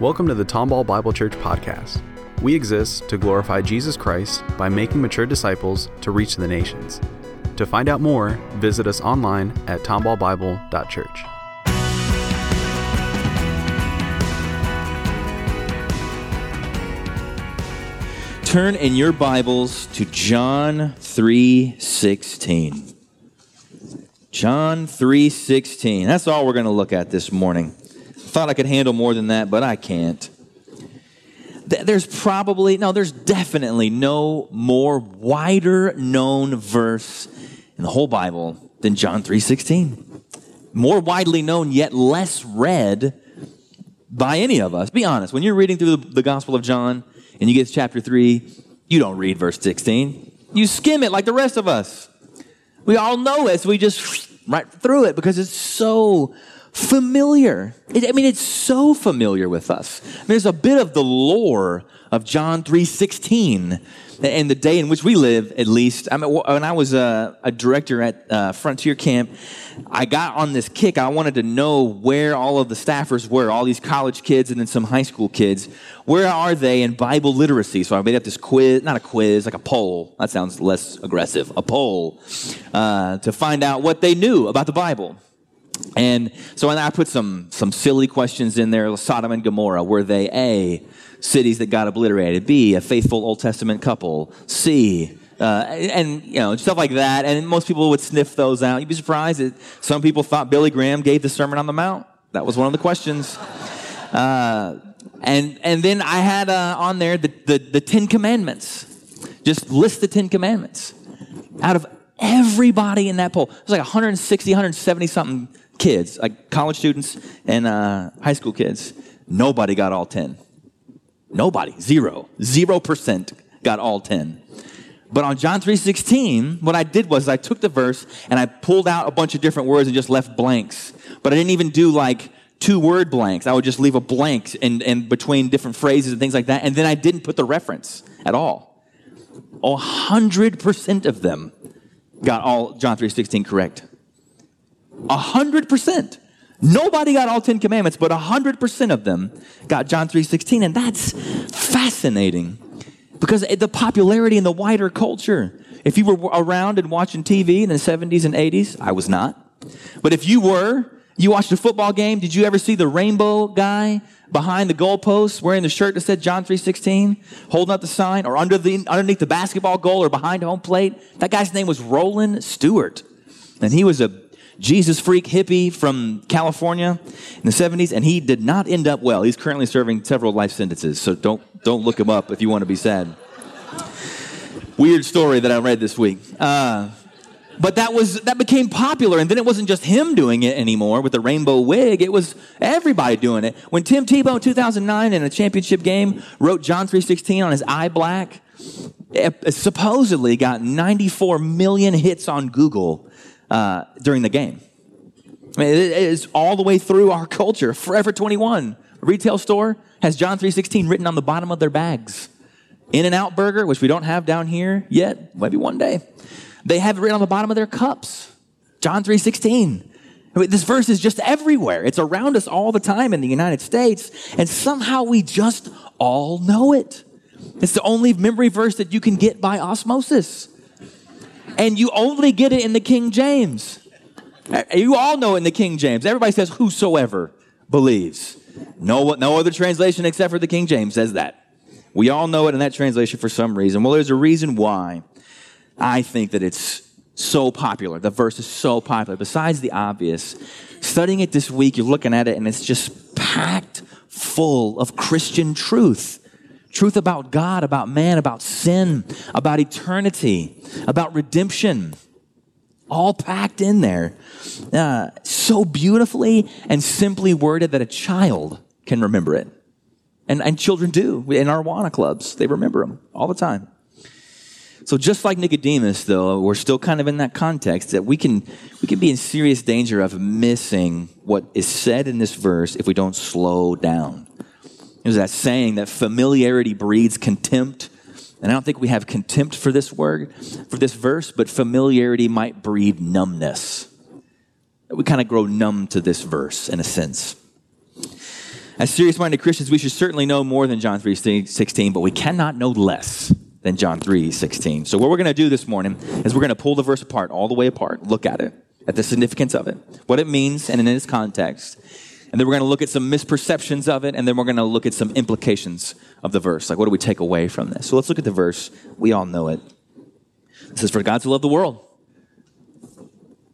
Welcome to the Tomball Bible Church podcast. We exist to glorify Jesus Christ by making mature disciples to reach the nations. To find out more, visit us online at tomballbible.church. Turn in your Bibles to John 3:16. John 3:16. That's all we're going to look at this morning. Thought I could handle more than that, but I can't. There's probably no, there's definitely no more wider known verse in the whole Bible than John 3:16. More widely known yet less read by any of us. Be honest, when you're reading through the, the Gospel of John and you get to chapter 3, you don't read verse 16. You skim it like the rest of us. We all know it, so we just right through it because it's so familiar. It, I mean, it's so familiar with us. There's a bit of the lore of John 3.16 and the day in which we live, at least. I mean, when I was a, a director at uh, Frontier Camp, I got on this kick. I wanted to know where all of the staffers were, all these college kids and then some high school kids. Where are they in Bible literacy? So I made up this quiz, not a quiz, like a poll. That sounds less aggressive. A poll uh, to find out what they knew about the Bible. And so I put some, some silly questions in there. Sodom and Gomorrah, were they A, cities that got obliterated? B, a faithful Old Testament couple? C, uh, and you know stuff like that. And most people would sniff those out. You'd be surprised that some people thought Billy Graham gave the Sermon on the Mount. That was one of the questions. Uh, and and then I had uh, on there the, the the Ten Commandments. Just list the Ten Commandments. Out of everybody in that poll, it was like 160, 170 something kids, like college students and uh, high school kids. Nobody got all ten. Nobody, zero, zero percent got all ten. But on John 3:16, what I did was I took the verse and I pulled out a bunch of different words and just left blanks. But I didn't even do like two word blanks. I would just leave a blank in, in between different phrases and things like that. And then I didn't put the reference at all. A hundred percent of them got all John 3:16 correct. A hundred percent. Nobody got all Ten Commandments, but a hundred percent of them got John 3:16, and that's fascinating because the popularity in the wider culture. If you were around and watching TV in the 70s and 80s, I was not. But if you were, you watched a football game, did you ever see the rainbow guy behind the goalpost wearing the shirt that said John 3:16, holding up the sign or under the underneath the basketball goal or behind home plate? That guy's name was Rollen Stewart. And he was a Jesus freak hippie from California in the 70s, and he did not end up well. He's currently serving several life sentences, so don't, don't look him up if you want to be sad. Weird story that I read this week. Uh, but that was that became popular, and then it wasn't just him doing it anymore with the rainbow wig. It was everybody doing it. When Tim Tebow in 2009 in a championship game wrote John 3:16 on his eye black, supposedly got 94 million hits on Google uh, during the game. I mean, it is all the way through our culture. Forever 21 retail store has John 3:16 written on the bottom of their bags. In-N-Out Burger, which we don't have down here yet, maybe one day, they have it written on the bottom of their cups. John 3:16. I mean, this verse is just everywhere. It's around us all the time in the United States, and somehow we just all know it. It's the only memory verse that you can get by osmosis and you only get it in the King James. You all know it in the King James. Everybody says, whosoever believes. No, no other translation except for the King James says that. We all know it in that translation for some reason. Well, there's a reason why I think that it's so popular. The verse is so popular. Besides the obvious, studying it this week, you're looking at it and it's just packed full of Christian truth truth about God, about man, about sin, about eternity, about redemption, all packed in there. Uh, so beautifully and simply worded that a child can remember it. And, and children do in our Awana clubs. They remember them all the time. So just like Nicodemus, though, we're still kind of in that context that we can, we can be in serious danger of missing what is said in this verse if we don't slow down. There's that saying that familiarity breeds contempt. And I don't think we have contempt for this word, for this verse, but familiarity might breed numbness. We kind of grow numb to this verse in a sense. As serious minded Christians, we should certainly know more than John 3 16, but we cannot know less than John 3 16. So, what we're going to do this morning is we're going to pull the verse apart, all the way apart, look at it, at the significance of it, what it means, and in its context. And then we're going to look at some misperceptions of it, and then we're going to look at some implications of the verse. Like, what do we take away from this? So, let's look at the verse. We all know it. It says, For God to love the world.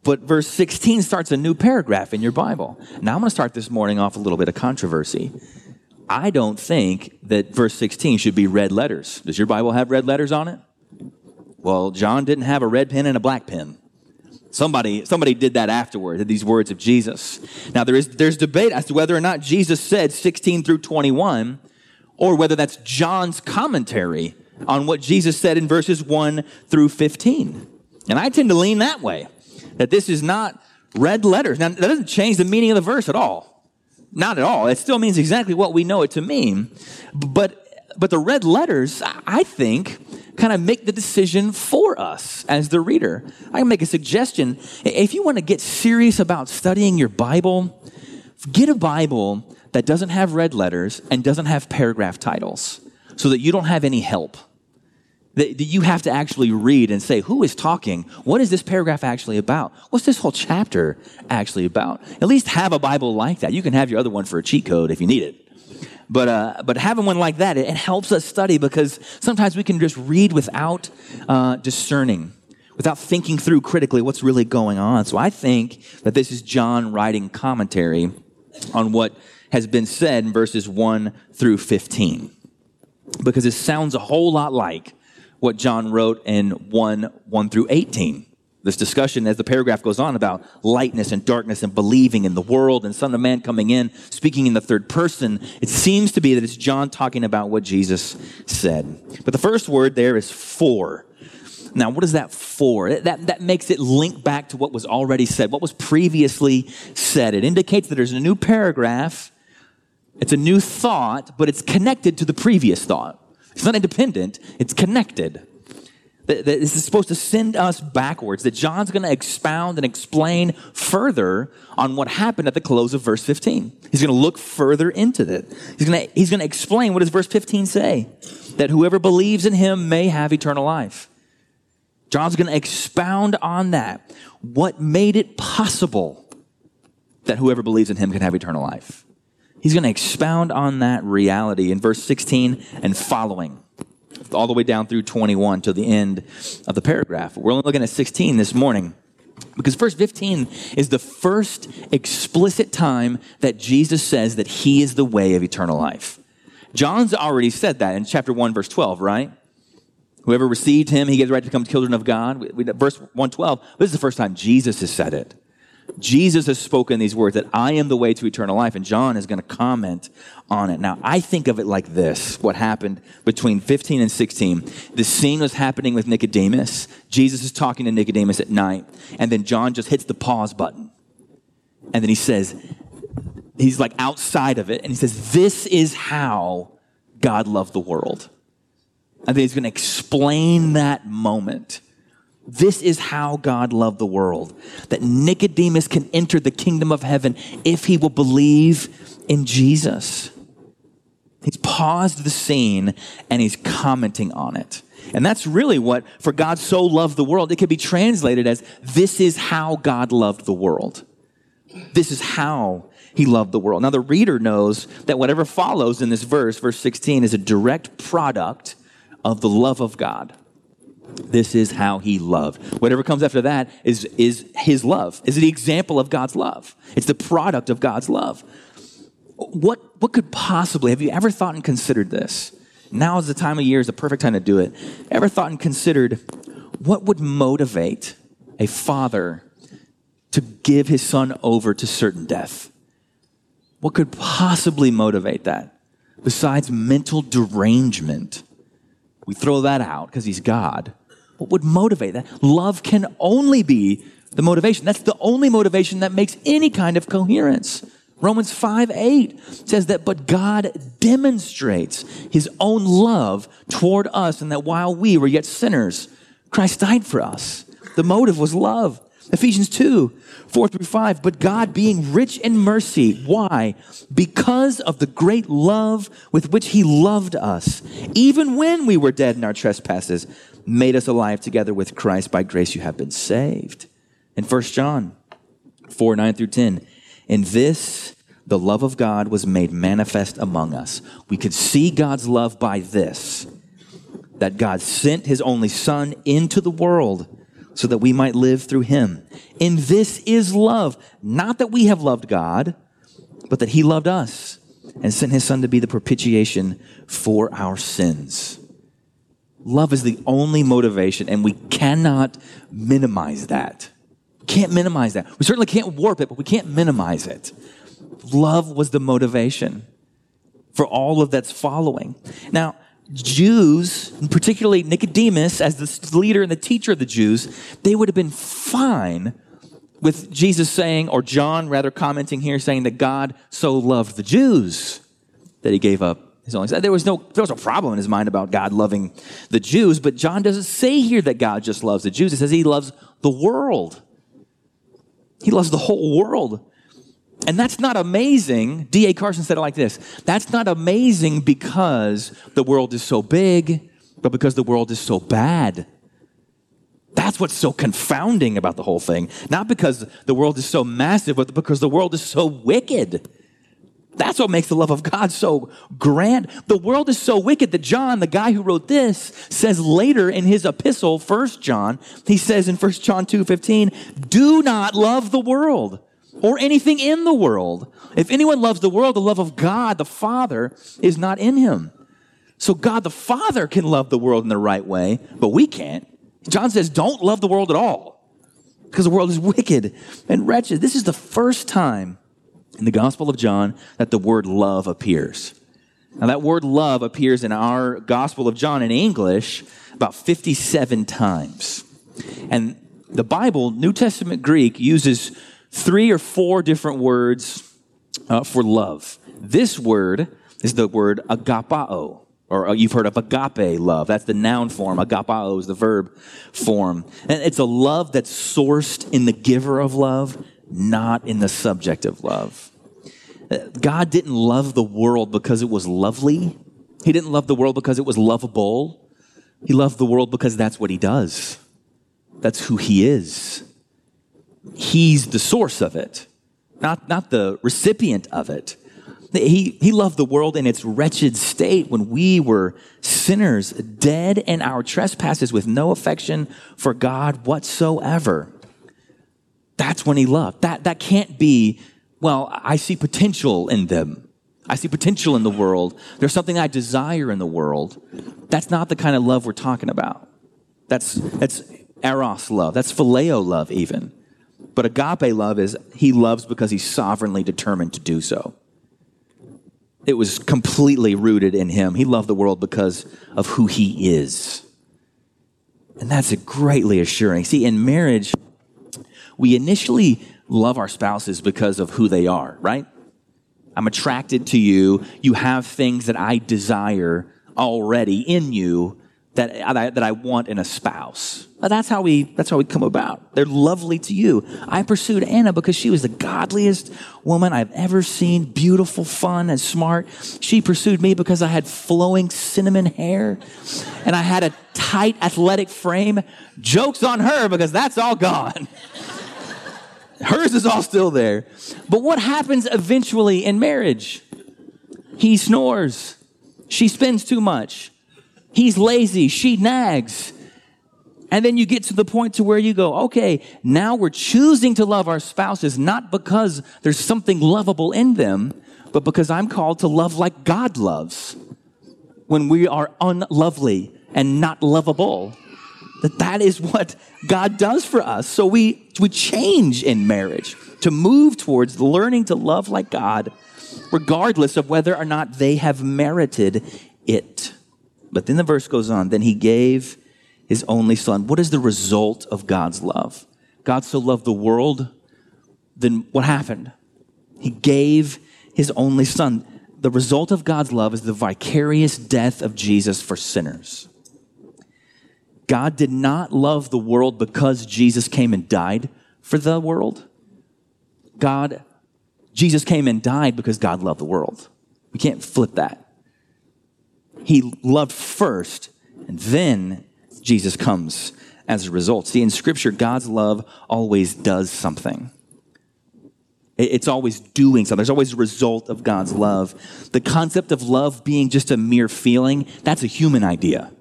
But verse 16 starts a new paragraph in your Bible. Now, I'm going to start this morning off a little bit of controversy. I don't think that verse 16 should be red letters. Does your Bible have red letters on it? Well, John didn't have a red pen and a black pen. Somebody, somebody did that afterward, these words of Jesus. Now, there is, there's debate as to whether or not Jesus said 16 through 21, or whether that's John's commentary on what Jesus said in verses 1 through 15. And I tend to lean that way, that this is not red letters. Now, that doesn't change the meaning of the verse at all. Not at all. It still means exactly what we know it to mean. But, but the red letters, I think, kind of make the decision for us as the reader. I can make a suggestion. If you want to get serious about studying your Bible, get a Bible that doesn't have red letters and doesn't have paragraph titles so that you don't have any help that you have to actually read and say, who is talking? What is this paragraph actually about? What's this whole chapter actually about? At least have a Bible like that. You can have your other one for a cheat code if you need it. But, uh, but having one like that, it, it, helps us study because sometimes we can just read without uh, discerning, without thinking through critically what's really going on. So I think that this is John writing commentary on what has been said in verses 1 through 15. Because it sounds a whole lot like what John wrote in 1 1 through 18. This discussion, as the paragraph goes on, about lightness and darkness and believing in the world and Son of Man coming in, speaking in the third person, it seems to be that it's John talking about what Jesus said. But the first word there is for. Now, what is that for? That, that makes it link back to what was already said, what was previously said. It indicates that there's a new paragraph, it's a new thought, but it's connected to the previous thought. It's not independent, it's connected. This is supposed to send us backwards, that John's going to expound and explain further on what happened at the close of verse 15. He's going to look further into it. He's going to, he's going to explain what does verse 15 say? That whoever believes in him may have eternal life. John's going to expound on that. What made it possible that whoever believes in him can have eternal life? He's going to expound on that reality in verse 16 and following, all the way down through 21 to the end of the paragraph. We're only looking at 16 this morning. Because verse 15 is the first explicit time that Jesus says that he is the way of eternal life. John's already said that in chapter 1, verse 12, right? Whoever received him, he gets the right to become children of God. Verse 112, this is the first time Jesus has said it. Jesus has spoken these words that I am the way to eternal life, and John is going to comment on it. Now, I think of it like this what happened between 15 and 16. The scene was happening with Nicodemus. Jesus is talking to Nicodemus at night, and then John just hits the pause button. And then he says, he's like outside of it, and he says, This is how God loved the world. And then he's going to explain that moment. This is how God loved the world that Nicodemus can enter the kingdom of heaven if he will believe in Jesus. He's paused the scene and he's commenting on it. And that's really what, for God so loved the world, it could be translated as this is how God loved the world. This is how he loved the world. Now, the reader knows that whatever follows in this verse, verse 16, is a direct product of the love of God. This is how he loved. Whatever comes after that is, is his love, is the example of God's love. It's the product of God's love. What, what could possibly, have you ever thought and considered this? Now is the time of year, is the perfect time to do it. Ever thought and considered what would motivate a father to give his son over to certain death? What could possibly motivate that besides mental derangement? We throw that out because he's God. What would motivate that? Love can only be the motivation. That's the only motivation that makes any kind of coherence. Romans 5 8 says that, but God demonstrates his own love toward us, and that while we were yet sinners, Christ died for us. The motive was love. Ephesians 2, 4 through 5. But God being rich in mercy. Why? Because of the great love with which he loved us, even when we were dead in our trespasses, made us alive together with Christ. By grace you have been saved. In 1 John 4, 9 through 10. In this, the love of God was made manifest among us. We could see God's love by this that God sent his only Son into the world so that we might live through him. And this is love, not that we have loved God, but that he loved us and sent his Son to be the propitiation for our sins. Love is the only motivation, and we cannot minimize that. Can't minimize that. We certainly can't warp it, but we can't minimize it. Love was the motivation for all of that's following. Now, Jews, particularly Nicodemus, as the leader and the teacher of the Jews, they would have been fine with Jesus saying, or John rather commenting here, saying that God so loved the Jews that he gave up his only son. There was no there was no problem in his mind about God loving the Jews, but John doesn't say here that God just loves the Jews. He says he loves the world. He loves the whole world. And that's not amazing. D.A. Carson said it like this That's not amazing because the world is so big, but because the world is so bad. That's what's so confounding about the whole thing. Not because the world is so massive, but because the world is so wicked. That's what makes the love of God so grand. The world is so wicked that John, the guy who wrote this, says later in his epistle, First John, he says in First John 2 15, do not love the world or anything in the world. If anyone loves the world, the love of God, the Father, is not in him. So God the Father can love the world in the right way, but we can't. John says, don't love the world at all because the world is wicked and wretched. This is the first time in the Gospel of John that the word love appears. Now, that word love appears in our Gospel of John in English about 57 times. And the Bible, New Testament Greek, uses three or four different words uh, for love. This word is the word agapao, or uh, you've heard of agape love. That's the noun form. Agapao is the verb form. And it's a love that's sourced in the giver of love, not in the subject of love. Uh, God didn't love the world because it was lovely. He didn't love the world because it was lovable. He loved the world because that's what he does. That's who he is. He's the source of it, not, not the recipient of it. He, he loved the world in its wretched state when we were sinners, dead in our trespasses with no affection for God whatsoever. That's when he loved. That, that can't be, well, I see potential in them. I see potential in the world. There's something I desire in the world. That's not the kind of love we're talking about. That's, that's eros love. That's phileo love, even. But agape love is he loves because he's sovereignly determined to do so. It was completely rooted in him. He loved the world because of who he is. And that's a greatly assuring. See, in marriage, we initially love our spouses because of who they are, right? I'm attracted to you. You have things that I desire already in you that I, that I want in a spouse. That's how we that's how we come about. They're lovely to you. I pursued Anna because she was the godliest woman I've ever seen, beautiful, fun, and smart. She pursued me because I had flowing cinnamon hair and I had a tight athletic frame. Jokes on her because that's all gone. Hers is all still there. But what happens eventually in marriage? He snores. She spends too much. He's lazy. She nags. And then you get to the point to where you go, okay, now we're choosing to love our spouses not because there's something lovable in them, but because I'm called to love like God loves. When we are unlovely and not lovable, that that is what God does for us. So we, we change in marriage to move towards learning to love like God, regardless of whether or not they have merited it. But then the verse goes on. Then he gave his only son. What is the result of God's love? God so loved the world, then what happened? He gave his only son. The result of God's love is the vicarious death of Jesus for sinners. God did not love the world because Jesus came and died for the world. God, Jesus came and died because God loved the world. We can't flip that. He loved first, and then Jesus comes as a result. See, in Scripture, God's love always does something. It's always doing something. There's always a result of God's love. The concept of love being just a mere feeling, that's a human idea.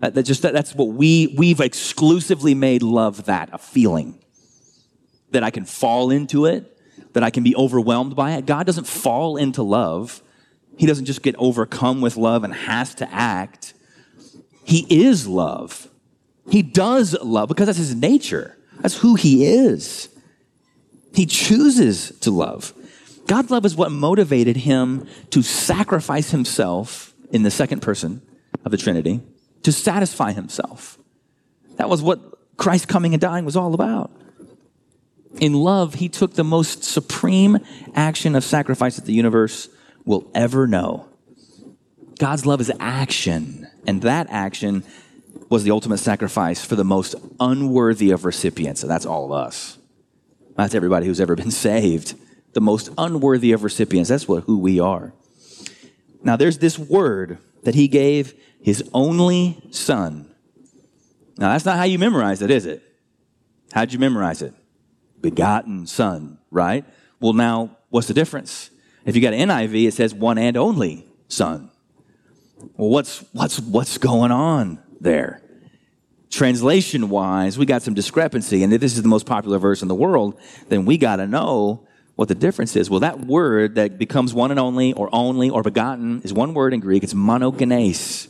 Uh, that, just, that, that's what we, we've exclusively made love that, a feeling. That I can fall into it, that I can be overwhelmed by it. God doesn't fall into love. He doesn't just get overcome with love and has to act. He is love. He does love because that's his nature. That's who he is. He chooses to love. God's love is what motivated him to sacrifice himself in the second person of the Trinity to satisfy himself. That was what Christ coming and dying was all about. In love, he took the most supreme action of sacrifice that the universe will ever know. God's love is action, and that action was the ultimate sacrifice for the most unworthy of recipients, and that's all of us. That's everybody who's ever been saved. The most unworthy of recipients. That's what who we are. Now there's this word that he gave his only son. Now that's not how you memorize it, is it? How'd you memorize it? Begotten son, right? Well, now what's the difference? If you got an NIV, it says one and only son. Well, what's what's what's going on there? translation wise, we got some discrepancy. And if this is the most popular verse in the world, then we got to know what the difference is. Well, that word that becomes one and only, or only, or begotten is one word in Greek. It's monogenes.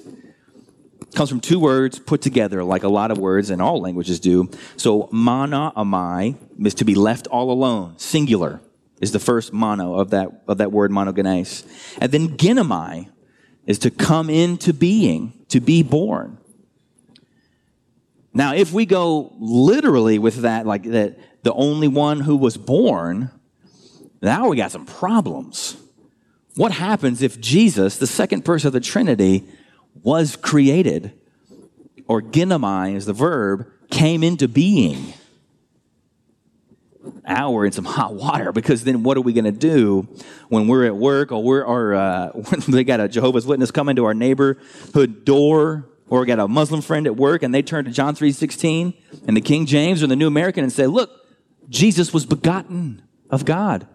It comes from two words put together, like a lot of words in all languages do. So, monoomai is to be left all alone, singular is the first mono of that, of that word monogenes. And then genomai is to come into being, to be born. Now, if we go literally with that, like that the only one who was born, now we got some problems. What happens if Jesus, the second person of the Trinity, was created, or ginomai is the verb, came into being? We're in some hot water because then what are we going to do when we're at work or we're or uh, when they got a Jehovah's Witness coming to our neighborhood door or got a Muslim friend at work and they turn to John 3:16 and the King James or the New American and say, "Look, Jesus was begotten of God."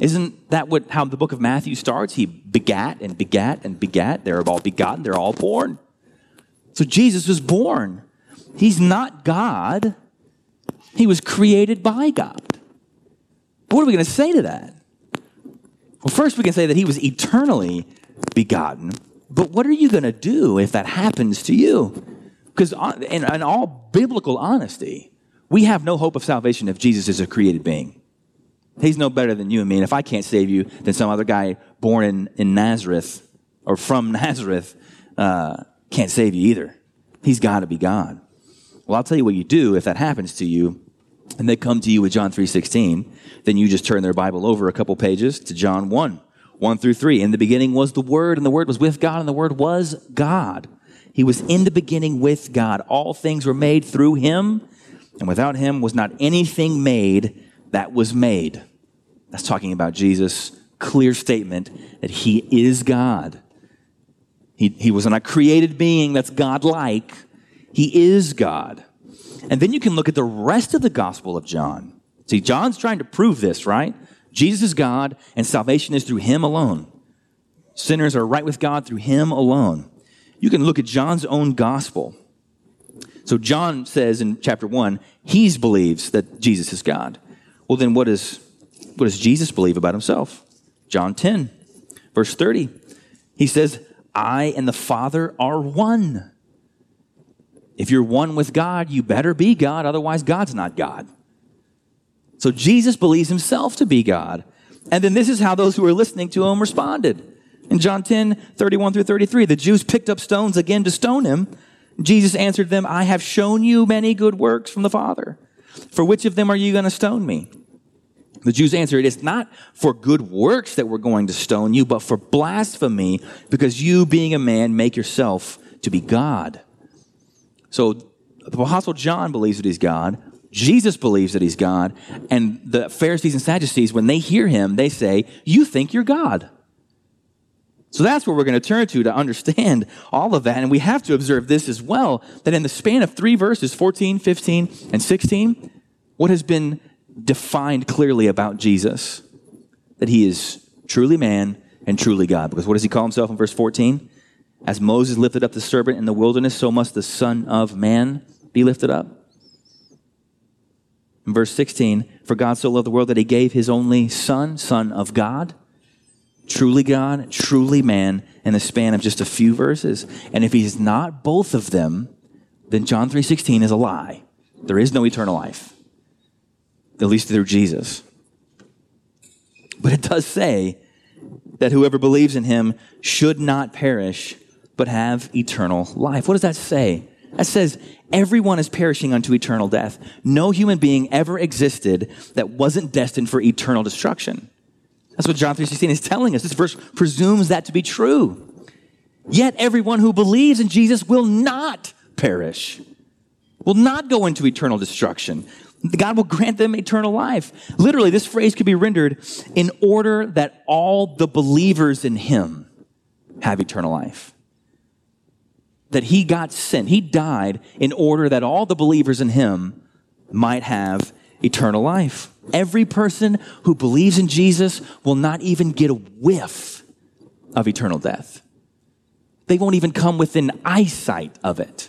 Isn't that what how the book of Matthew starts? He begat and begat and begat. They're all begotten, they're all born. So Jesus was born. He's not God. He was created by God. What are we going to say to that? Well, first we can say that he was eternally begotten. But what are you going to do if that happens to you? Because, in, in all biblical honesty, we have no hope of salvation if Jesus is a created being. He's no better than you and me. And if I can't save you, then some other guy born in, in Nazareth or from Nazareth uh, can't save you either. He's got to be God. Well, I'll tell you what you do if that happens to you, and they come to you with John 3.16, then you just turn their Bible over a couple pages to John 1. 1 through 3. In the beginning was the Word, and the Word was with God, and the Word was God. He was in the beginning with God. All things were made through Him, and without Him was not anything made that was made. That's talking about Jesus' clear statement that He is God. He, he was not a created being that's God-like. He is God. And then you can look at the rest of the Gospel of John. See, John's trying to prove this, right? Jesus is God, and salvation is through him alone. Sinners are right with God through him alone. You can look at John's own gospel. So John says in chapter 1, he believes that Jesus is God. Well, then what, is, what does Jesus believe about himself? John 10, verse 30. He says, I and the Father are one. If you're one with God, you better be God, otherwise, God's not God. So Jesus believes himself to be God. And then this is how those who were listening to him responded. In John 10, 31 through 33, the Jews picked up stones again to stone him. Jesus answered them, I have shown you many good works from the Father. For which of them are you going to stone me? The Jews answered, It's not for good works that we're going to stone you, but for blasphemy, because you, being a man, make yourself to be God. So the Apostle John believes that he's God. Jesus believes that he's God. And the Pharisees and Sadducees, when they hear him, they say, You think you're God. So that's where we're going to turn to to understand all of that. And we have to observe this as well that in the span of three verses 14, 15, and 16, what has been defined clearly about Jesus? That he is truly man and truly God. Because what does he call himself in verse 14? As Moses lifted up the serpent in the wilderness, so must the Son of Man be lifted up. In verse 16, for God so loved the world that he gave his only Son, Son of God, truly God, truly man, in the span of just a few verses. And if he's not both of them, then John 3:16 is a lie. There is no eternal life. At least through Jesus. But it does say that whoever believes in him should not perish, but have eternal life. What does that say? That says everyone is perishing unto eternal death. No human being ever existed that wasn't destined for eternal destruction. That's what John 3:16 is telling us. This verse presumes that to be true. Yet everyone who believes in Jesus will not perish. Will not go into eternal destruction. God will grant them eternal life. Literally, this phrase could be rendered in order that all the believers in him have eternal life. That he got sent, he died in order that all the believers in him might have eternal life. Every person who believes in Jesus will not even get a whiff of eternal death. They won't even come within eyesight of it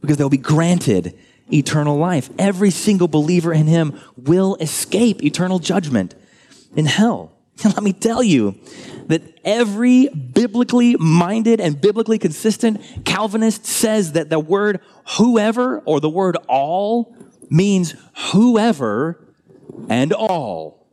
because they'll be granted eternal life. Every single believer in him will escape eternal judgment in hell. And let me tell you that every biblically minded and biblically consistent Calvinist says that the word whoever or the word all means whoever and all.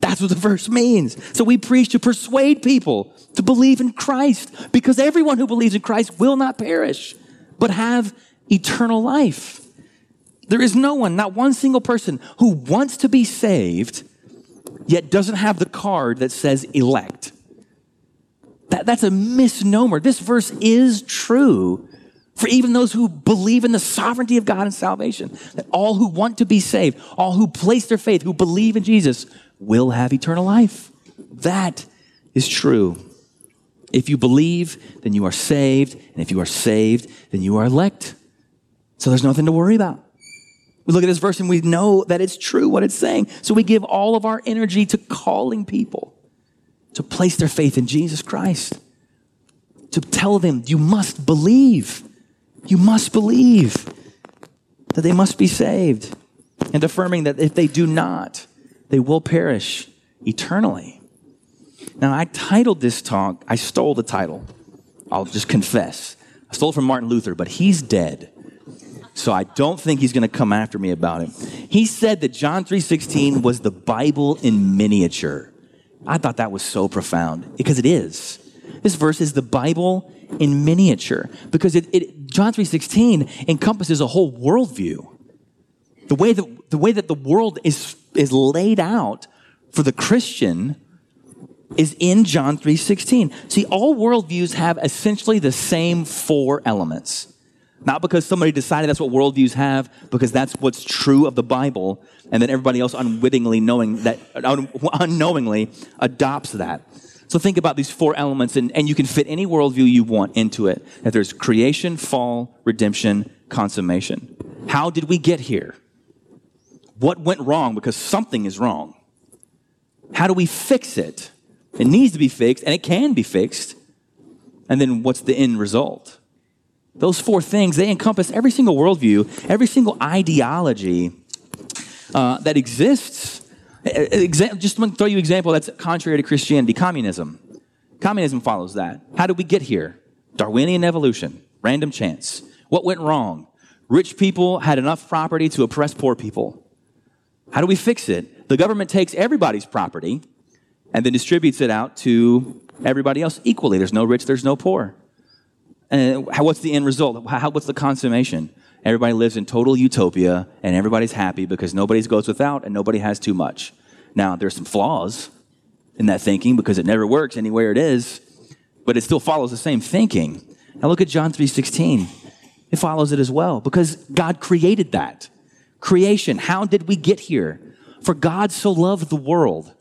That's what the verse means. So we preach to persuade people to believe in Christ because everyone who believes in Christ will not perish, but have eternal life. There is no one, not one single person, who wants to be saved yet doesn't have the card that says elect. That, that's a misnomer. This verse is true for even those who believe in the sovereignty of God and salvation. That all who want to be saved, all who place their faith, who believe in Jesus, will have eternal life. That is true. If you believe, then you are saved. And if you are saved, then you are elect. So there's nothing to worry about. We look at this verse and we know that it's true what it's saying. So we give all of our energy to calling people to place their faith in Jesus Christ, to tell them, you must believe. You must believe that they must be saved, and affirming that if they do not, they will perish eternally. Now, I titled this talk, I stole the title. I'll just confess. I stole it from Martin Luther, but he's dead so I don't think he's going to come after me about it. He said that John 3:16 was the Bible in miniature. I thought that was so profound because it is. This verse is the Bible in miniature because it, it John 3:16 encompasses a whole worldview. The way that the way that the world is is laid out for the Christian is in John 3:16. See, all worldviews have essentially the same four elements. Not because somebody decided that's what worldviews have, because that's what's true of the Bible, and then everybody else unwittingly knowing that, un- unknowingly adopts that. So think about these four elements, and, and you can fit any worldview you want into it. That there's creation, fall, redemption, consummation. How did we get here? What went wrong? Because something is wrong. How do we fix it? It needs to be fixed, and it can be fixed. And then what's the end result? Those four things, they encompass every single worldview, every single ideology uh, that exists. Just to throw you an example that's contrary to Christianity communism. Communism follows that. How did we get here? Darwinian evolution, random chance. What went wrong? Rich people had enough property to oppress poor people. How do we fix it? The government takes everybody's property and then distributes it out to everybody else equally. There's no rich, there's no poor. And what's the end result? How, what's the consummation? Everybody lives in total utopia and everybody's happy because nobody goes without and nobody has too much. Now, there's some flaws in that thinking because it never works anywhere it is, but it still follows the same thinking. Now look at John 3:16. It follows it as well because God created that. creation. How did we get here? For God so loved the world.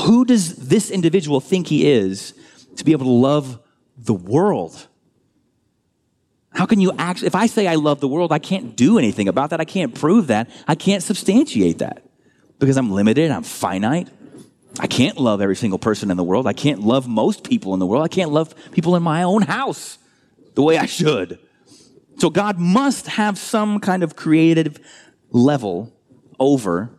Who does this individual think he is to be able to love the world? How can you actually, if I say I love the world, I can't do anything about that. I can't prove that. I can't substantiate that because I'm limited, I'm finite. I can't love every single person in the world. I can't love most people in the world. I can't love people in my own house the way I should. So God must have some kind of creative level over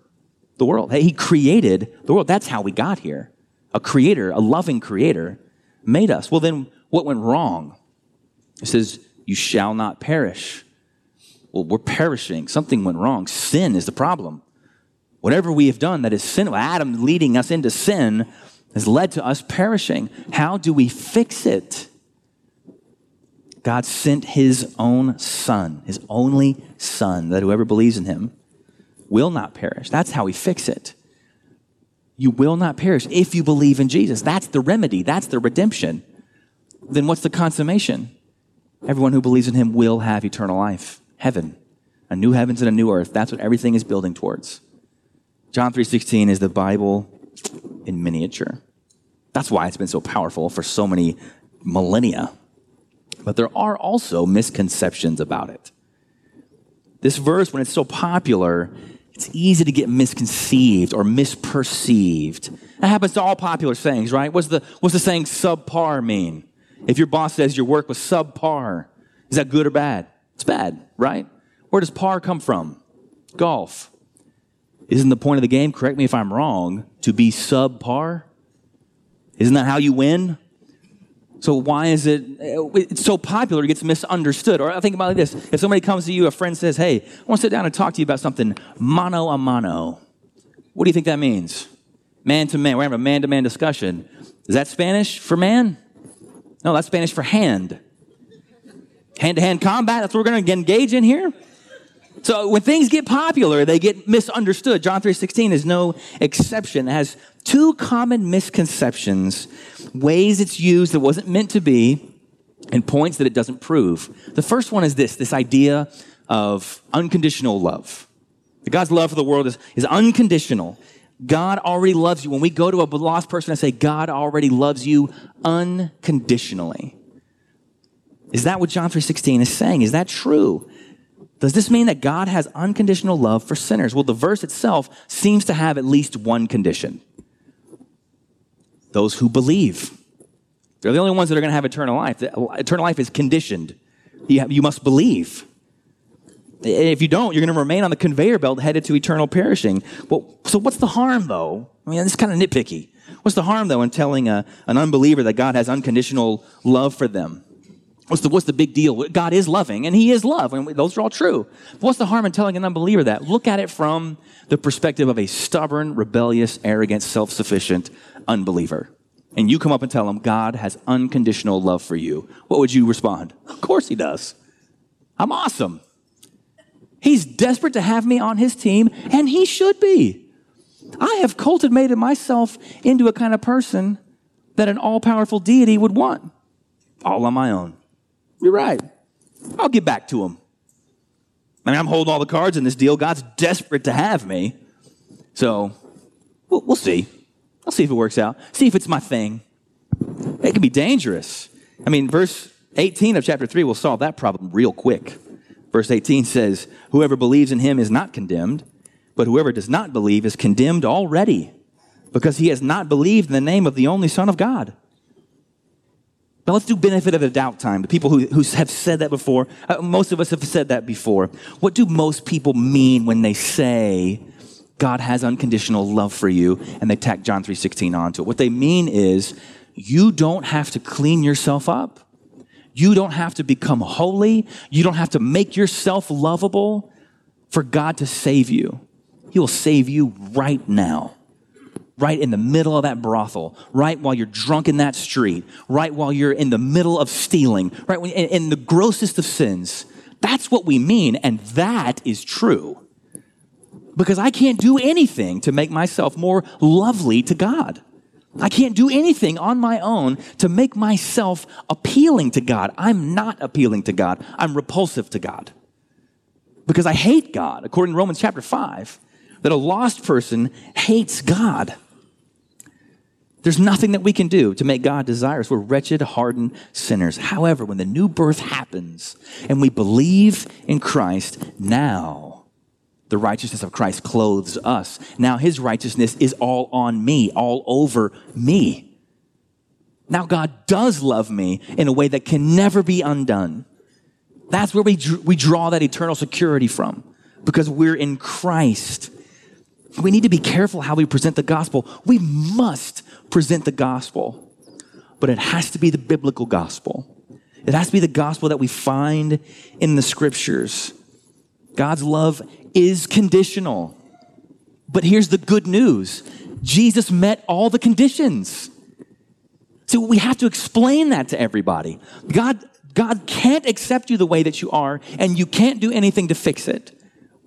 the world. Hey, he created the world. That's how we got here. A creator, a loving creator made us. Well, then what went wrong? It says, you shall not perish. Well, we're perishing. Something went wrong. Sin is the problem. Whatever we have done that is sin, Adam leading us into sin has led to us perishing. How do we fix it? God sent his own son, his only son, that whoever believes in him will not perish. That's how we fix it. You will not perish if you believe in Jesus. That's the remedy, that's the redemption. Then what's the consummation? Everyone who believes in him will have eternal life, heaven, a new heavens and a new earth. That's what everything is building towards. John 3:16 is the Bible in miniature. That's why it's been so powerful for so many millennia. But there are also misconceptions about it. This verse, when it's so popular, it's easy to get misconceived or misperceived. That happens to all popular sayings, right? What's the, what's the saying subpar mean? If your boss says your work was subpar, is that good or bad? It's bad, right? Where does par come from? Golf. Isn't the point of the game, correct me if I'm wrong, to be subpar? Isn't that how you win? So why is it it's so popular it gets misunderstood? Or I think about like this. If somebody comes to you, a friend says, Hey, I want to sit down and talk to you about something mano a mano. What do you think that means? Man to man. We're having a man to man discussion. Is that Spanish for man? No, that's Spanish for hand. Hand to hand combat, that's what we're going to engage in here. So when things get popular, they get misunderstood. John 3:16 is no exception. It has two common misconceptions, ways it's used that wasn't meant to be, and points that it doesn't prove. The first one is this, this idea of unconditional love. God's love for the world is, is unconditional. God already loves you. When we go to a lost person and say, God already loves you unconditionally. Is that what John 3.16 is saying? Is that true? Does this mean that God has unconditional love for sinners? Well, the verse itself seems to have at least one condition. Those who believe. They're the only ones that are going to have eternal life. Eternal life is conditioned. You, have, you must believe. If you don't, you're going to remain on the conveyor belt headed to eternal perishing. Well, so what's the harm, though? I mean, it's kind of nitpicky. What's the harm, though, in telling a, an unbeliever that God has unconditional love for them? What's the, what's the big deal? God is loving, and He is love, and those are all true. But what's the harm in telling an unbeliever that? Look at it from the perspective of a stubborn, rebellious, arrogant, self sufficient unbeliever. And you come up and tell him, God has unconditional love for you. What would you respond? Of course He does. I'm awesome. He's desperate to have me on His team, and He should be. I have cultivated myself into a kind of person that an all powerful deity would want, all on my own. You're right. I'll get back to him. I mean, I'm holding all the cards in this deal. God's desperate to have me. So we'll, we'll see. I'll see if it works out. See if it's my thing. It can be dangerous. I mean, verse 18 of chapter 3 will solve that problem real quick. Verse 18 says, Whoever believes in him is not condemned, but whoever does not believe is condemned already, because he has not believed in the name of the only Son of God. But let's do benefit of the doubt time. The people who, who have said that before, uh, most of us have said that before. What do most people mean when they say God has unconditional love for you and they tack John 3.16 onto it? What they mean is you don't have to clean yourself up. You don't have to become holy. You don't have to make yourself lovable for God to save you. He will save you right now right in the middle of that brothel, right while you're drunk in that street, right while you're in the middle of stealing, right in, in the grossest of sins. That's what we mean, and that is true. Because I can't do anything to make myself more lovely to God. I can't do anything on my own to make myself appealing to God. I'm not appealing to God. I'm repulsive to God. because I hate God, according to Romans chapter 5, that a lost person hates God. There's nothing that we can do to make God desire us. We're wretched, hardened sinners. However, when the new birth happens and we believe in Christ, now the righteousness of Christ clothes us. Now his righteousness is all on me, all over me. Now God does love me in a way that can never be undone. That's where we, we draw that eternal security from because we're in Christ. We need to be careful how we present the gospel. We must present the gospel, but it has to be the biblical gospel. It has to be the gospel that we find in the scriptures. God's love is conditional. But here's the good news Jesus met all the conditions. So we have to explain that to everybody. God, God can't accept you the way that you are, and you can't do anything to fix it.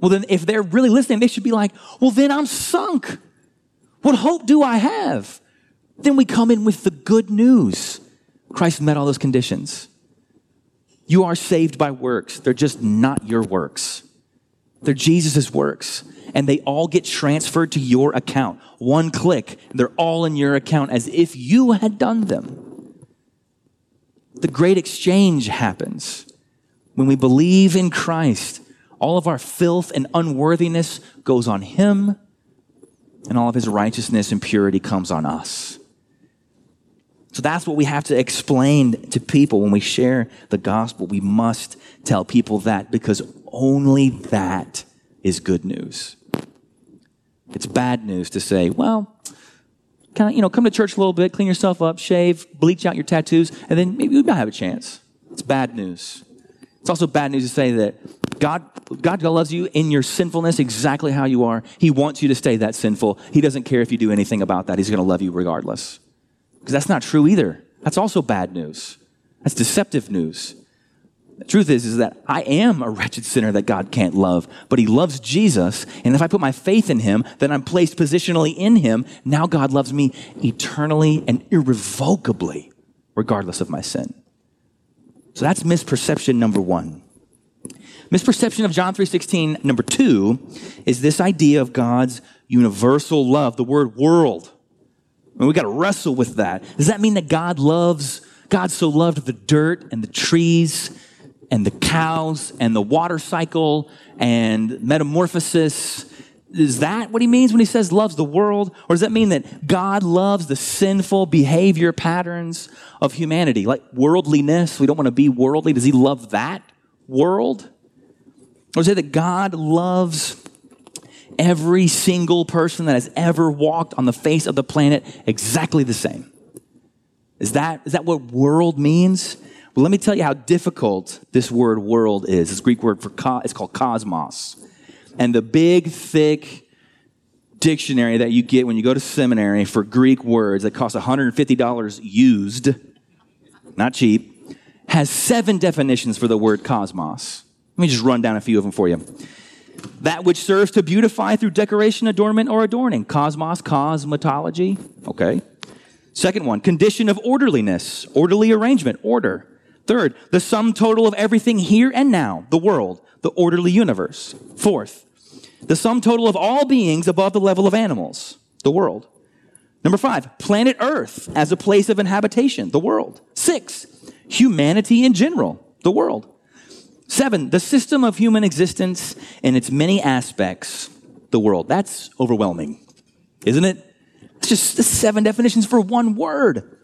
Well, then, if they're really listening, they should be like, well, then I'm sunk. What hope do I have? Then we come in with the good news. Christ met all those conditions. You are saved by works, they're just not your works. They're Jesus' works, and they all get transferred to your account. One click, they're all in your account as if you had done them. The great exchange happens when we believe in Christ. All of our filth and unworthiness goes on Him, and all of His righteousness and purity comes on us. So that's what we have to explain to people when we share the gospel. We must tell people that because only that is good news. It's bad news to say, well, kind of, you know, come to church a little bit, clean yourself up, shave, bleach out your tattoos, and then maybe you might have a chance. It's bad news. It's also bad news to say that God, God loves you in your sinfulness exactly how you are. He wants you to stay that sinful. He doesn't care if you do anything about that. He's going to love you regardless. Because that's not true either. That's also bad news. That's deceptive news. The truth is, is that I am a wretched sinner that God can't love, but He loves Jesus. And if I put my faith in Him, then I'm placed positionally in Him. Now God loves me eternally and irrevocably, regardless of my sin. So that's misperception number one. Misperception of John 3.16, number two, is this idea of God's universal love, the word world. And we got to wrestle with that. Does that mean that God loves, God so loved the dirt and the trees and the cows and the water cycle and metamorphosis. Is that what he means when he says loves the world? Or does that mean that God loves the sinful behavior patterns of humanity, like worldliness? We don't want to be worldly. Does he love that world? Or is it that God loves every single person that has ever walked on the face of the planet exactly the same? Is that, is that what world means? Well, let me tell you how difficult this word world is. This Greek word for co- it's called cosmos. And the big, thick dictionary that you get when you go to seminary for Greek words that cost $150 used, not cheap, has seven definitions for the word cosmos. Let me just run down a few of them for you. That which serves to beautify through decoration, adornment, or adorning. Cosmos, cosmetology. Okay. Second one, condition of orderliness, orderly arrangement, order. Third, the sum total of everything here and now, the world, the orderly universe. Fourth, the sum total of all beings above the level of animals, the world. Number five, planet Earth as a place of inhabitation, the world. Six, humanity in general, the world. Seven, the system of human existence in its many aspects, the world. That's overwhelming, isn't it? It's just seven definitions for one word.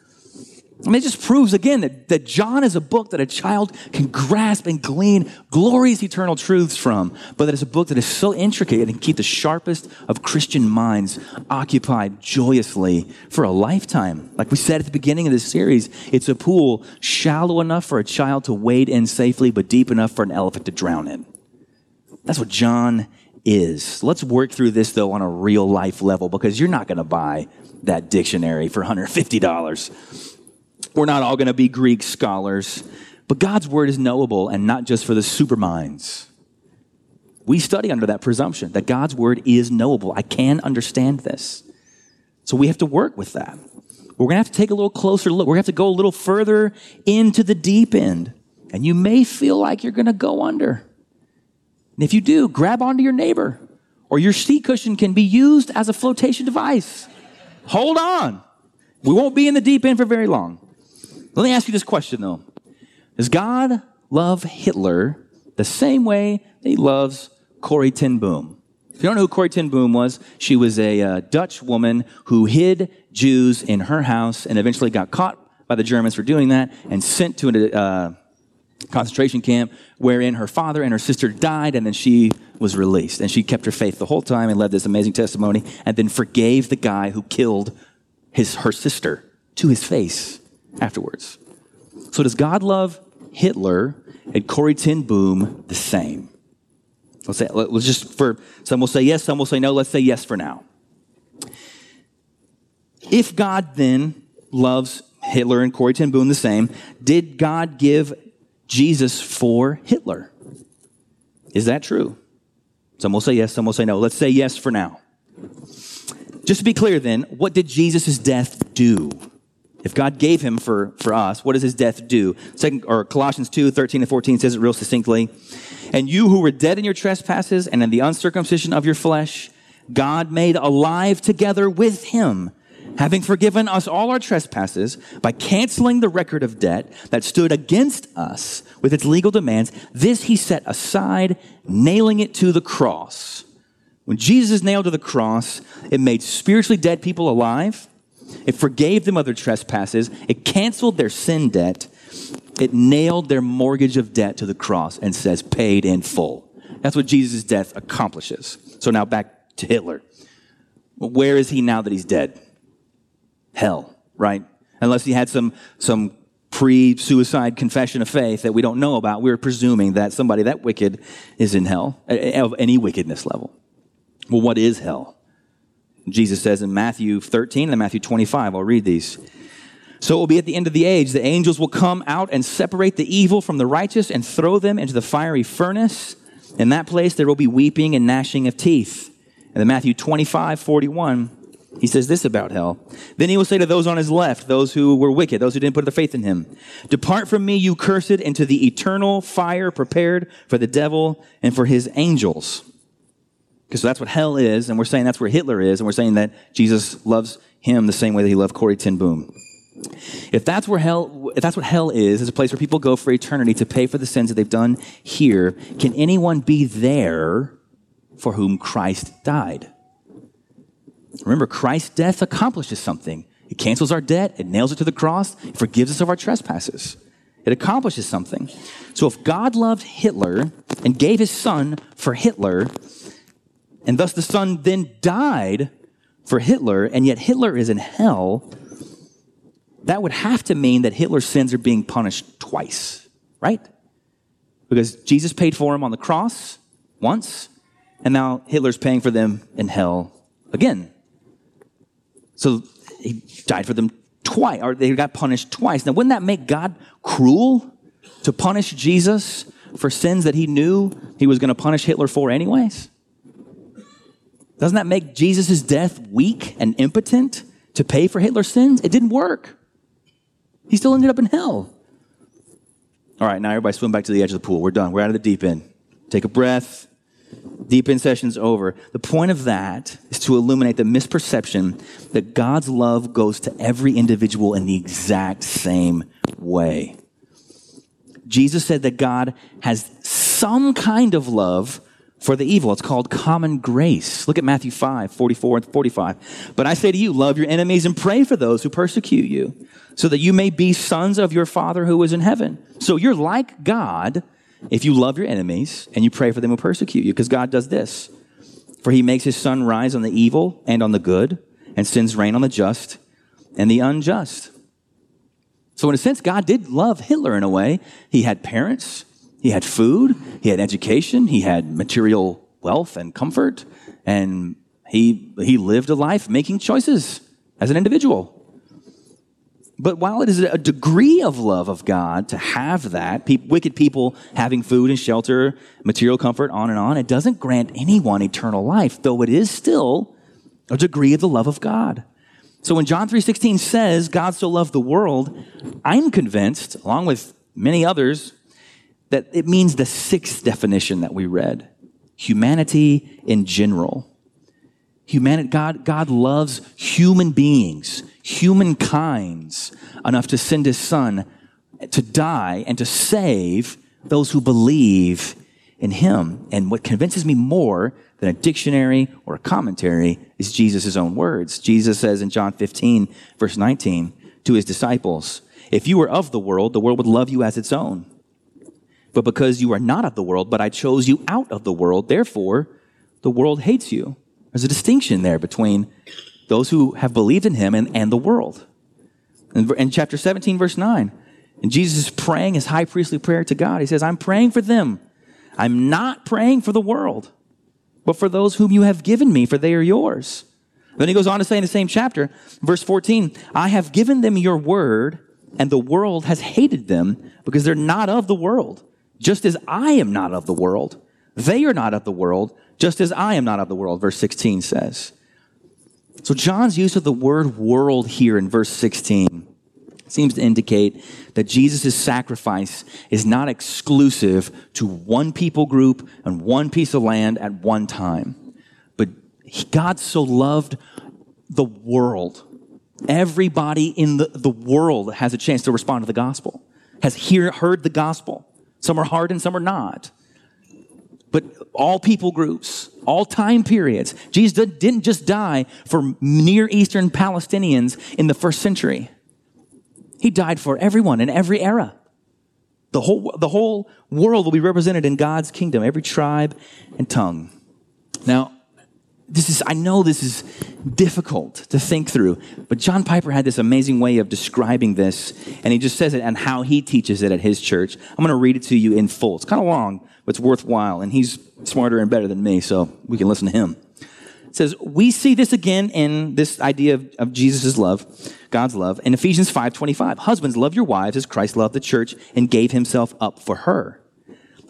I mean, it just proves again that, that John is a book that a child can grasp and glean glorious eternal truths from, but that it's a book that is so intricate and can keep the sharpest of Christian minds occupied joyously for a lifetime. Like we said at the beginning of this series, it's a pool shallow enough for a child to wade in safely, but deep enough for an elephant to drown in. That's what John is. Let's work through this though on a real life level because you're not going to buy that dictionary for $150. We're not all going to be Greek scholars, but God's word is knowable and not just for the superminds. We study under that presumption that God's word is knowable. I can understand this. So we have to work with that. We're going to have to take a little closer look. We're going to have to go a little further into the deep end. And you may feel like you're going to go under. And if you do, grab onto your neighbor, or your seat cushion can be used as a flotation device. Hold on. We won't be in the deep end for very long. Let me ask you this question though Does God love Hitler the same way that he loves Corrie ten Boom? If you don't know who Corrie ten Boom was, she was a uh, Dutch woman who hid Jews in her house and eventually got caught by the Germans for doing that and sent to a uh, concentration camp wherein her father and her sister died and then she was released. And she kept her faith the whole time and led this amazing testimony and then forgave the guy who killed his, her sister to his face afterwards. So does God love Hitler and Corrie ten Boom the same? Let's say, let's just for some will say yes, some will say no. Let's say yes for now. If God then loves Hitler and Corrie ten Boom the same, did God give Jesus for Hitler? Is that true? Some will say yes, some will say no. Let's say yes for now. Just to be clear then, what did Jesus' death do? If God gave him for, for us, what does his death do? Second, or Colossians 2, 13 and 14 says it real succinctly. And you who were dead in your trespasses and in the uncircumcision of your flesh, God made alive together with him, having forgiven us all our trespasses by canceling the record of debt that stood against us with its legal demands. This he set aside, nailing it to the cross. When Jesus is nailed to the cross, it made spiritually dead people alive. It forgave them of their trespasses. It canceled their sin debt. It nailed their mortgage of debt to the cross and says, paid in full. That's what Jesus' death accomplishes. So now back to Hitler. Where is he now that he's dead? Hell, right? Unless he had some, some pre-suicide confession of faith that we don't know about, we're presuming that somebody that wicked is in hell, eh, eh, of any wickedness level. Well, what is hell? Jesus says in Matthew 13 and Matthew 25, I'll read these. So it will be at the end of the age, the angels will come out and separate the evil from the righteous and throw them into the fiery furnace. In that place, there will be weeping and gnashing of teeth. And in Matthew 25, 41, he says this about hell. Then he will say to those on his left, those who were wicked, those who didn't put their faith in him, Depart from me, you cursed, into the eternal fire prepared for the devil and for his angels. Because that's what hell is, and we're saying that's where Hitler is, and we're saying that Jesus loves him the same way that he loved Corrie ten Boom. If that's where hell, if that's what hell is, is a place where people go for eternity to pay for the sins that they've done here, can anyone be there for whom Christ died? Remember, Christ's death accomplishes something. It cancels our debt, it nails it to the cross, it forgives us of our trespasses. It accomplishes something. So if God loved Hitler and gave his son for Hitler, and thus the son then died for Hitler, and yet Hitler is in hell, that would have to mean that Hitler's sins are being punished twice, right? Because Jesus paid for him on the cross once, and now Hitler's paying for them in hell again. So he died for them twice, or they got punished twice. Now, wouldn't that make God cruel to punish Jesus for sins that he knew he was going to punish Hitler for, anyways? Doesn't that make Jesus' death weak and impotent to pay for Hitler's sins? It didn't work. He still ended up in hell. All right, now everybody swim back to the edge of the pool. We're done. We're out of the deep end. Take a breath. Deep end session's over. The point of that is to illuminate the misperception that God's love goes to every individual in the exact same way. Jesus said that God has some kind of love for the evil. It's called common grace. Look at Matthew 5, 44 and 45. But I say to you, love your enemies and pray for those who persecute you, so that you may be sons of your Father who is in heaven. So you're like God if you love your enemies and you pray for them who persecute you, because God does this. For he makes his sun rise on the evil and on the good, and sends rain on the just and the unjust. So, in a sense, God did love Hitler in a way. He had parents, he had food, he had education, he had material wealth and comfort, and he, he lived a life making choices as an individual. But while it is a degree of love of God to have that, pe- wicked people having food and shelter, material comfort, on and on, it doesn't grant anyone eternal life, though it is still a degree of the love of God. So when John 3:16 says God so loved the world, I'm convinced, along with many others, that it means the sixth definition that we read. humanity in general. Humanity, God, God loves human beings, humankinds, enough to send his son to die and to save those who believe in him. And what convinces me more than a dictionary or a commentary is Jesus' own words. Jesus says in John 15, verse 19, to his disciples, If you were of the world, the world would love you as its own. But because you are not of the world, but I chose you out of the world, therefore the world hates you. There's a distinction there between those who have believed in him and, and the world. In, in chapter 17, verse 9, and Jesus is praying his high priestly prayer to God. He says, I'm praying for them. I'm not praying for the world, but for those whom you have given me, for they are yours. Then he goes on to say in the same chapter, verse 14, I have given them your word, and the world has hated them because they're not of the world, just as I am not of the world. They are not of the world, just as I am not of the world, verse 16 says. So John's use of the word world here in verse 16 seems to indicate that Jesus' sacrifice is not exclusive to one people group and one piece of land at one time. But God so loved the world. Everybody in the, the world has a chance to respond to the gospel, has hear, heard the gospel. Some are hardened, some are not. But all people groups, all time periods. Jesus didn't just die for Near Eastern Palestinians in the first century. He died for everyone in every era. The whole, the whole world will be represented in God's kingdom, every tribe and tongue. Now, this is, I know this is difficult to think through, but John Piper had this amazing way of describing this, and he just says it and how he teaches it at his church. I'm going to read it to you in full. It's kind of long, but it's worthwhile, and he's smarter and better than me, so we can listen to him says, we see this again in this idea of, of Jesus' love, God's love, in Ephesians 5.25. Husbands, love your wives as Christ loved the church and gave himself up for her.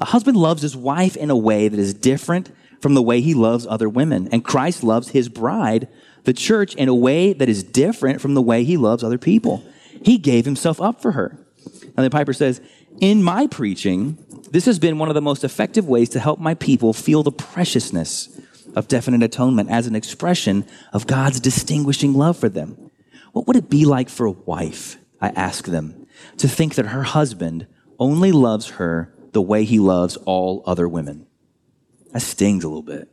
A husband loves his wife in a way that is different from the way he loves other women. And Christ loves his bride, the church, in a way that is different from the way he loves other people. He gave himself up for her. And the Piper says, in my preaching, this has been one of the most effective ways to help my people feel the preciousness of definite atonement as an expression of God's distinguishing love for them. What would it be like for a wife, I ask them, to think that her husband only loves her the way he loves all other women? That stings a little bit.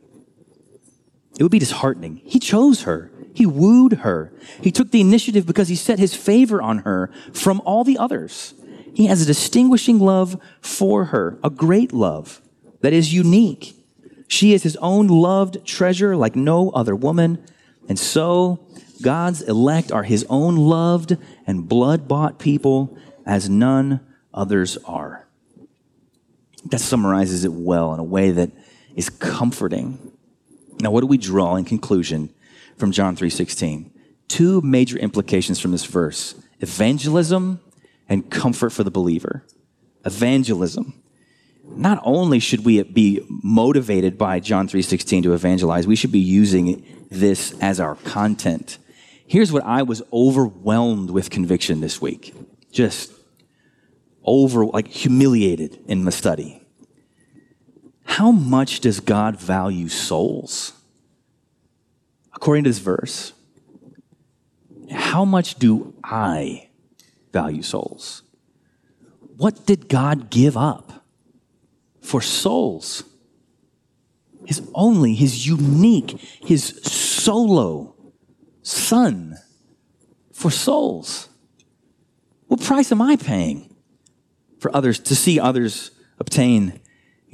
It would be disheartening. He chose her. He wooed her. He took the initiative because he set his favor on her from all the others. He has a distinguishing love for her, a great love that is unique. She is his own loved treasure like no other woman. And so God's elect are his own loved and blood bought people as none others are. That summarizes it well in a way that is comforting. Now, what do we draw in conclusion from John 3:16? Two major implications from this verse: evangelism and comfort for the believer. Evangelism not only should we be motivated by John 3:16 to evangelize, we should be using this as our content. Here's what I was overwhelmed with conviction this week. Just over like humiliated in the study. How much does God value souls? According to this verse, how much do I value souls? What did God give up? for souls. His only, his unique, his solo son for souls. What price am I paying for others to see others obtain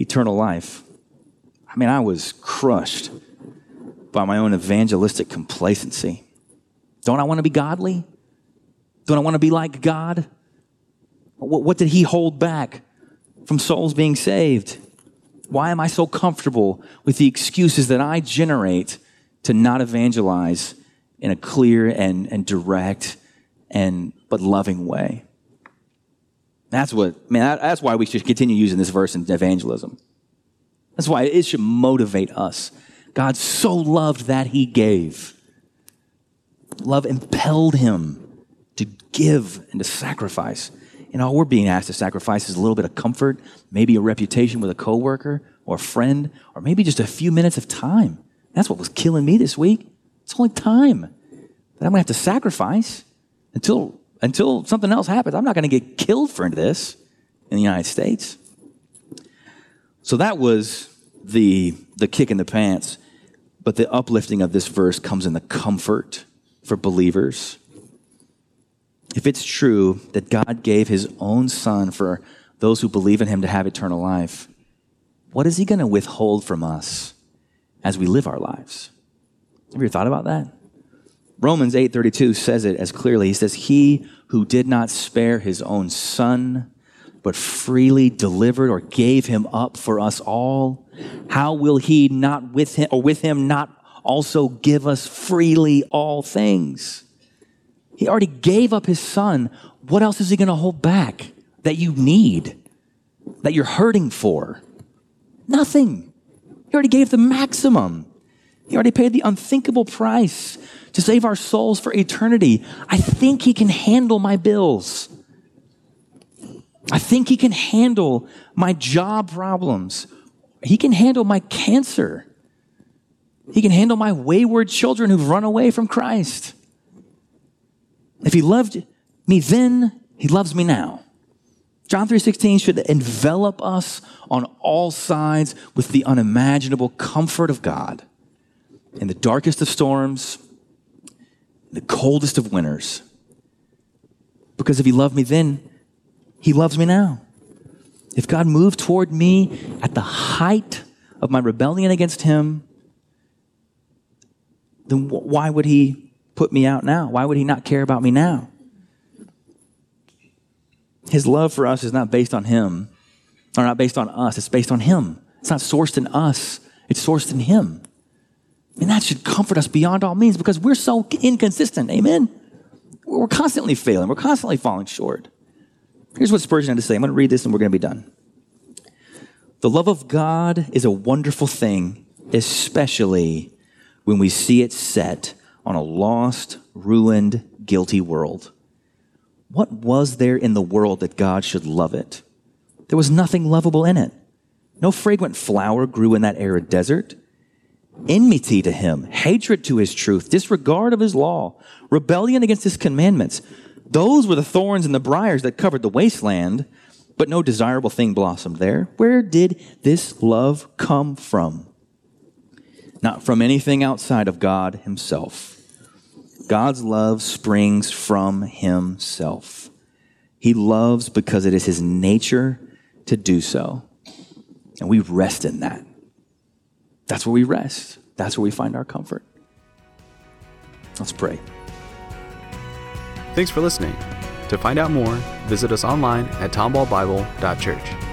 eternal life? I mean, I was crushed by my own evangelistic complacency. Don't I want to be godly? Don't I want to be like God? What, what did he hold back from souls being saved? Why am I so comfortable with the excuses that I generate to not evangelize in a clear and, and direct and but loving way? That's what, man, that's why we should continue using this verse in evangelism. That's why it should motivate us. God so loved that he gave. Love impelled him to give and to sacrifice And all we're being asked to sacrifice is a little bit of comfort, maybe a reputation with a coworker or a friend, or maybe just a few minutes of time. That's what was killing me this week. It's only time that I'm going to have to sacrifice until, until something else happens. I'm not going to get killed for this in the United States. So that was the, the kick in the pants. But the uplifting of this verse comes in the comfort for believers. If it's true that God gave his own son for those who believe in him to have eternal life, what is he going to withhold from us as we live our lives? Have you ever thought about that? Romans 8:32 says it as clearly. He says, "He who did not spare his own son, but freely delivered or gave him up for us all, how will he not with him or with him not also give us freely all things? He already gave up his son. What else is he going to hold back that you need, that you're hurting for? Nothing. He already gave the maximum. He already paid the unthinkable price to save our souls for eternity. I think he can handle my bills. I think he can handle my job problems. He can handle my cancer. He can handle my wayward children who've run away from Christ. If he loved me then, he loves me now. John 3:16 should envelop us on all sides with the unimaginable comfort of God. In the darkest of storms, the coldest of winters. Because if he loved me then, he loves me now. If God moved toward me at the height of my rebellion against Him, then why would He put me out now? Why would He not care about me now? His love for us is not based on Him, or not based on us, it's based on Him. It's not sourced in us, it's sourced in Him. And that should comfort us beyond all means because we're so inconsistent. Amen? We're constantly failing, we're constantly falling short. Here's what Spurgeon had to say. I'm going to read this and we're going to be done. The love of God is a wonderful thing, especially when we see it set on a lost, ruined, guilty world. What was there in the world that God should love it? There was nothing lovable in it. No fragrant flower grew in that arid desert. Enmity to him, hatred to his truth, disregard of his law, rebellion against his commandments, those were the thorns and the briars that covered the wasteland, but no desirable thing blossomed there. Where did this love come from? Not from anything outside of God Himself. God's love springs from Himself. He loves because it is His nature to do so. And we rest in that. That's where we rest. That's where we find our comfort. Let's pray. Thanks for listening. To find out more, visit us online at tomballbible.church.